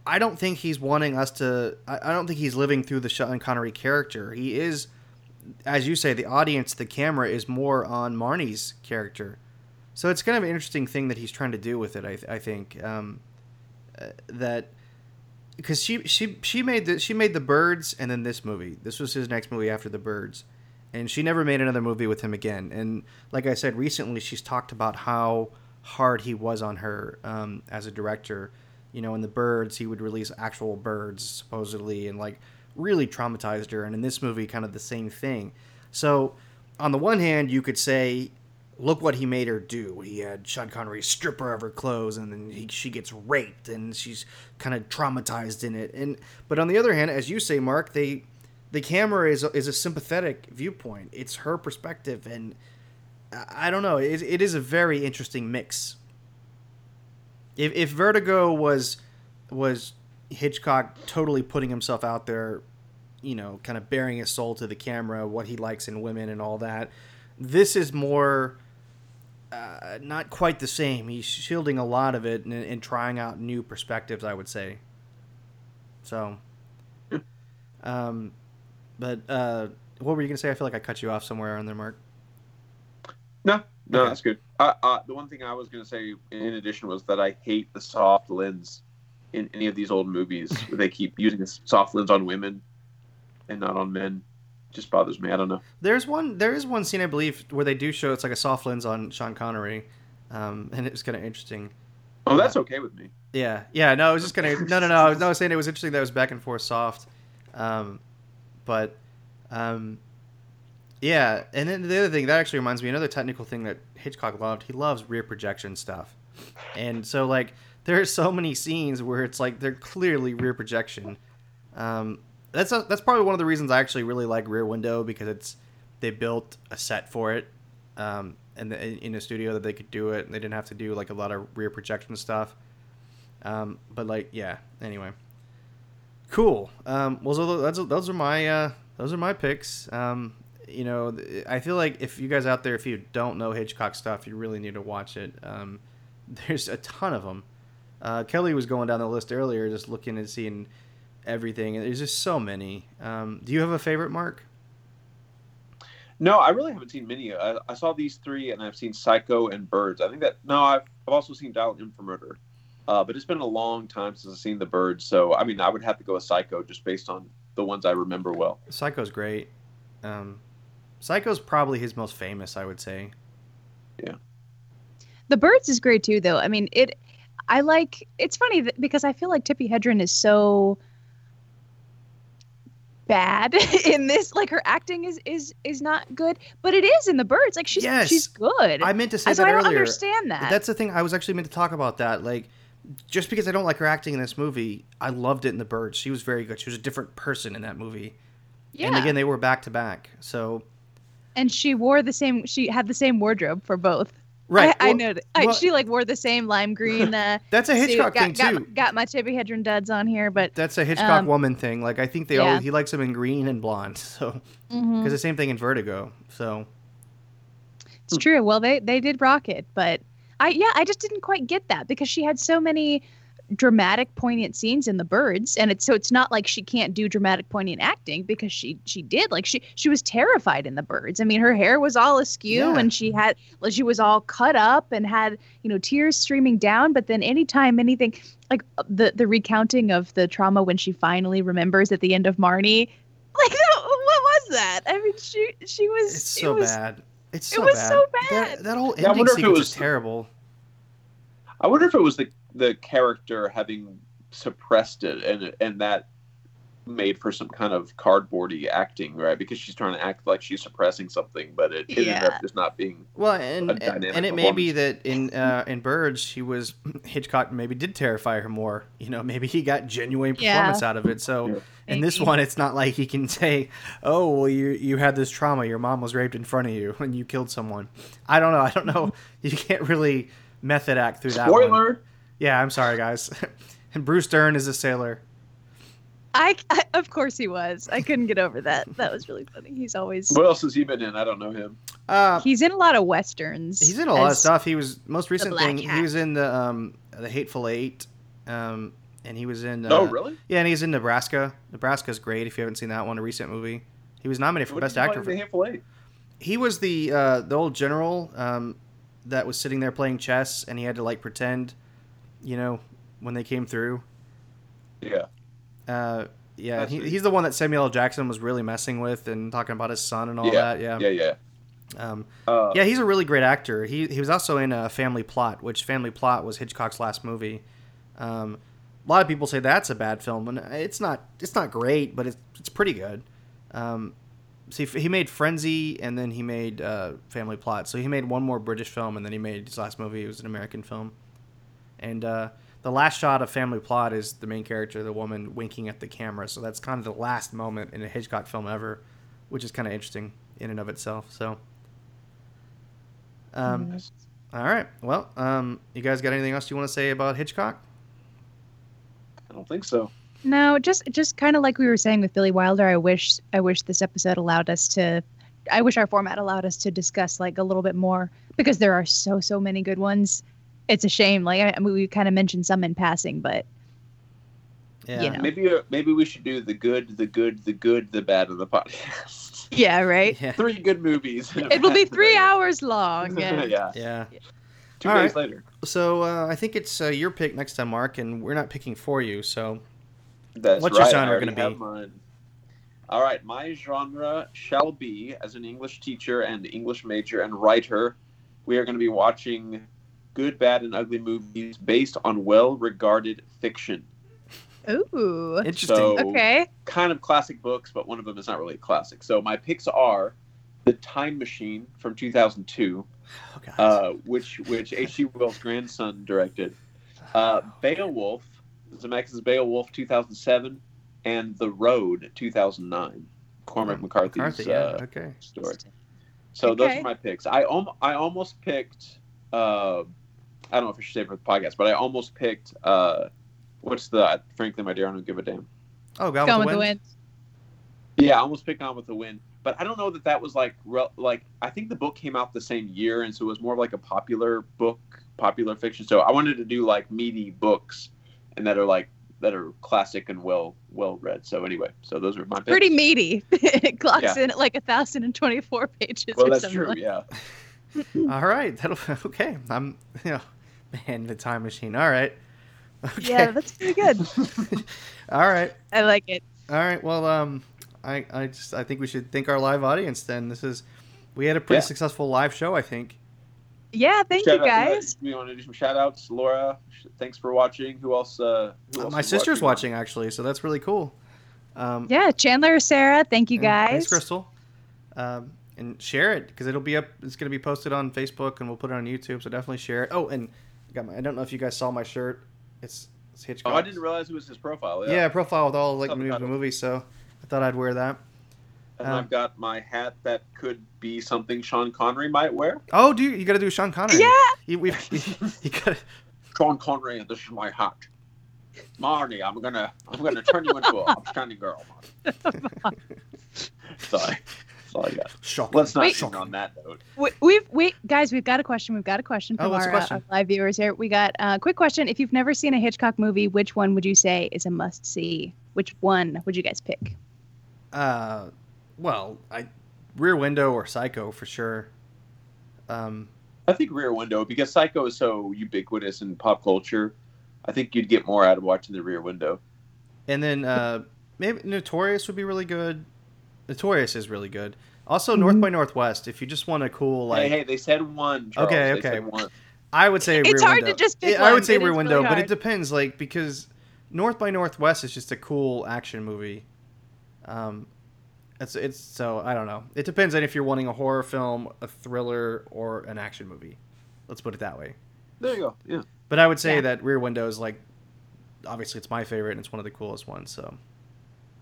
I don't think he's wanting us to. I, I don't think he's living through the Sean Connery character. He is, as you say, the audience, the camera is more on Marnie's character. So it's kind of an interesting thing that he's trying to do with it. I, I think um, uh, that because she she she made the she made the birds and then this movie. This was his next movie after the birds, and she never made another movie with him again. And like I said recently, she's talked about how hard he was on her um, as a director. You know, in the birds, he would release actual birds supposedly, and like really traumatized her. And in this movie, kind of the same thing. So, on the one hand, you could say look what he made her do. He had Sean Connery strip her of her clothes, and then he, she gets raped, and she's kind of traumatized in it. And but on the other hand, as you say, Mark, they the camera is is a sympathetic viewpoint. It's her perspective, and I I don't know. It, it is a very interesting mix. If if Vertigo was was Hitchcock totally putting himself out there, you know, kind of baring his soul to the camera, what he likes in women and all that. This is more uh, not quite the same. He's shielding a lot of it and, and trying out new perspectives, I would say. So, um, but uh, what were you gonna say? I feel like I cut you off somewhere on there, Mark. No, no, Okay. that's good. Uh, uh, the one thing I was going to say in addition was that I hate the soft lens in any of these old movies. where they keep using this soft lens on women and not on men. Just bothers me. I don't know. There's one. There is one scene I believe where they do show it's like a soft lens on Sean Connery, um, and it was kind of interesting. Oh, that's okay with me. Yeah, yeah. No, I was just gonna. No, no, no. I was, no, I was saying it was interesting that it was back and forth soft, um, but um, Yeah, and then the other thing that actually reminds me another technical thing that Hitchcock loved. He loves rear projection stuff, and so like there are so many scenes where it's like they're clearly rear projection. Um, that's a, that's probably one of the reasons I actually really like Rear Window because it's they built a set for it, um, and the, in a studio that they could do it. And they didn't have to do like a lot of rear projection stuff. Um, but like yeah. Anyway, cool. Um, well, so those those are my uh, those are my picks. Um, you know, I feel like if you guys out there, if you don't know Hitchcock stuff, you really need to watch it. Um, there's a ton of them. Uh, Kelly was going down the list earlier, just looking and seeing everything. And there's just so many. Um, do you have a favorite, Mark? No, I really haven't seen many. I, I, saw these three, and I've seen Psycho and Birds. I think that no, I've, I've also seen Dial M for Murder, uh, but it's been a long time since I've seen the Birds. So I mean, I would have to go with Psycho just based on the ones I remember well. Psycho's great. Um, Psycho's probably his most famous, I would say. Yeah. The Birds is great too, though. I mean, it. I like. It's funny that, because I feel like Tippi Hedren is so bad in this. Like her acting is is is not good, but it is in the Birds. Like she's yes. she's good. I meant to say so that I don't earlier. understand that. That's the thing. I was actually meant to talk about that. Like, just because I don't like her acting in this movie, I loved it in the Birds. She was very good. She was a different person in that movie. Yeah. And again, they were back to back. So and she wore the same. She had the same wardrobe for both. Right. I, well, I know. Well, she like wore the same lime green. Uh, that's a Hitchcock suit. thing got, too. Got, got, my Tippi Hedren duds on here, but that's a Hitchcock um, woman thing. Like I think they yeah. always he likes them in green and blonde. So because mm-hmm. the same thing in Vertigo. So it's true. Well, they they did rock it, but I yeah I just didn't quite get that because she had so many dramatic poignant scenes in the birds and it's so it's not like she can't do dramatic poignant acting because she she did like she she was terrified in the birds. I mean her hair was all askew yeah. and she had like she was all cut up and had you know tears streaming down but then anytime anything like uh, the the recounting of the trauma when she finally remembers at the end of marnie like what was that? I mean she she was it's so was, bad it's so it was bad. so bad that, that whole ending yeah, sequence was terrible i wonder if it was the the character having suppressed it and and that made for some kind of cardboardy acting, right? Because she's trying to act like she's suppressing something, but it, it yeah. ended up just not being well. And and, and it may be that in uh, in Birds, she was Hitchcock maybe did terrify her more. You know, maybe he got genuine performance yeah. out of it. So yeah. in this one, it's not like he can say, "Oh, well, you you had this trauma. Your mom was raped in front of you, and you killed someone." I don't know. I don't know. You can't really method act through that. Spoiler. Yeah, I'm sorry, guys. and Bruce Dern is a sailor. I, I, of course he was. I couldn't get over that. That was really funny. He's always. What else has he been in? I don't know him. Uh, he's in a lot of westerns. He's in a lot of stuff. He was most recent thing. Hat. He was in the um the Hateful Eight, um, and he was in. Uh, oh really? Yeah, and he's in Nebraska. Nebraska's great. If you haven't seen that one, a recent movie. He was nominated for what best actor for the Hateful Eight. He was the uh, the old general um, that was sitting there playing chess, and he had to like pretend, you know, when they came through. Yeah. Uh, yeah, he, he's the one that Samuel L. Jackson was really messing with and talking about his son and all yeah. that. Yeah. Yeah, yeah. Um, uh, yeah, he's a really great actor. He he was also in a Family Plot, which Family Plot was Hitchcock's last movie. Um, a lot of people say that's a bad film, and it's not. It's not great, but it's it's pretty good. Um, see, he made Frenzy, and then he made uh, Family Plot. So he made one more British film, and then he made his last movie. It was an American film, and uh, the last shot of Family Plot is the main character, the woman, winking at the camera. So that's kind of the last moment in a Hitchcock film ever, which is kind of interesting in and of itself. So, um, nice. all right. Well, um, you guys got anything else you want to say about Hitchcock? I don't think so. No, just just kind of like we were saying with Billy Wilder. I wish I wish this episode allowed us to. I wish our format allowed us to discuss like a little bit more because there are so so many good ones it's a shame. Like I mean, we kind of mentioned some in passing, but yeah. you know. maybe uh, maybe we should do the good, the good, the good, the bad of the podcast. Yeah, right. Yeah. Three good movies. It will be three hours long. Yeah. yeah. yeah. Two All days right. later. So uh, I think it's uh, your pick next time, Mark, and we're not picking for you. So That's what's right. your genre going to be? Mine. All right, my genre shall be as an English teacher and English major and writer. We are going to be watching good, bad, and ugly movies based on well-regarded fiction. Ooh, interesting. So, okay, kind of classic books, but one of them is not really a classic. So my picks are The Time Machine from 2002, Oh, God. uh, which which H.G. Wells' grandson directed. Uh, Beowulf, Zemeckis' Beowulf 2007, and The Road 2009. Cormac Oh, McCarthy's McCarthy, yeah, uh, okay. story. So those are my picks. I om- I almost picked. Uh, I don't know if I should say for the podcast, but I almost picked. Uh, what's the? Frankly, my dear, I don't give a damn. Oh, Gone, Gone with with the the Wind. wind. Yeah, I almost picked on with the win, but I don't know that that was like re- like I think the book came out the same year, and so it was more of like a popular book, popular fiction. So I wanted to do like meaty books, and that are like that are classic and well well read. So anyway, so those are my picks. Pretty meaty. it clocks Yeah. in at like a thousand and twenty-four pages. Well, or that's something true. like- Yeah. All right. That'll okay. I'm you know, man, the time machine. All right. Okay. Yeah, that's pretty good. All right. I like it. All right. Well, um, I I just I think we should thank our live audience. Then this is we had a pretty Yeah. successful live show. I think. Yeah, thank Shout you out- guys. We want to do some shout outs. Laura, thanks for watching. Who else? Uh, who else My sister's watching actually, so that's really cool. Um, Yeah, Chandler, Sarah, thank you guys. Thanks, Crystal. Um, and share it because it'll be up. It's going to be posted on Facebook and we'll put it on YouTube. So definitely share it. Oh, and I got my. I don't know if you guys saw my shirt. It's it's Hitchcock. Oh, I didn't realize it was his profile. Yeah. Yeah, profile with all like movies, title. movies. So I thought I'd wear that. And Um, I've got my hat that could be something Sean Connery might wear. Oh, do you, you got to do Sean Connery? Yeah. You, we, you, you got. Sean Connery, this is my hat. Marnie, I'm gonna I'm gonna turn you into a upstanding girl. Sorry. That's all I got. Shock. Let's not Wait. end on that note. We, we've we guys. We've got a question. We've got a question Oh, from what's the our, uh, question? our live viewers here. We got a uh, quick question. If you've never seen a Hitchcock movie, which one would you say is a must see? Which one would you guys pick? Uh, well, I Rear Window or Psycho for sure. Um, I think Rear Window because Psycho is so ubiquitous in pop culture. I think you'd get more out of watching the Rear Window. and then uh, maybe Notorious would be really good. Notorious is really good. Also, Mm-hmm. North by Northwest. If you just want a cool like, hey, hey, they said one. Charles. Okay, okay. one. I would say It's Rear hard to Window. just pick Yeah, I would say It Rear Window, really but it depends. Like because North by Northwest is just a cool action movie. Um, it's it's so I don't know. It depends on if you're wanting a horror film, a thriller, or an action movie. Let's put it that way. There you go. Yeah. But I would say Yeah. that Rear Window is like, obviously it's my favorite and it's one of the coolest ones. So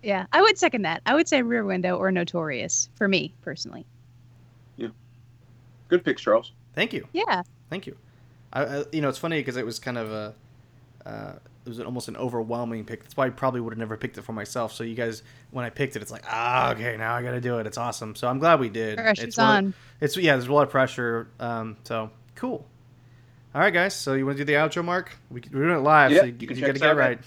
Yeah, I would second that. I would say Rear Window or Notorious for me personally. Yeah, good pick, Charles. thank you, Yeah, thank you. I, I you know it's funny because it was kind of a, uh, it was almost an overwhelming pick. That's why I probably would have never picked it for myself. So you guys, when I picked it, it's like ah okay now I got to do it. It's awesome. So I'm glad we did. pressure's it's one of- on. it's yeah, there's a lot of pressure. Um, so cool. All right, guys. So you want to do the outro, Mark? We, we're doing it live, Yeah, so you, you can you check got to get it right.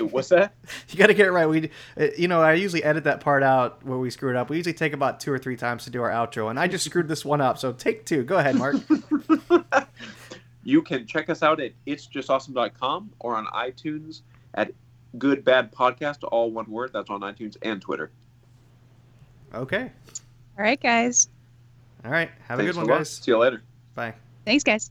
What's that? You got to get it right. We, uh, you know, I usually edit that part out where we screw it up. We usually take about two or three times to do our outro, and I just screwed this one up. So take two. Go ahead, Mark. You can check us out at itsjustawesome.com or on iTunes at Good Bad Podcast, all one word. That's on iTunes and Twitter. Okay. All right, guys. All right. Have a good one, guys. See you later. Bye. Thanks, guys.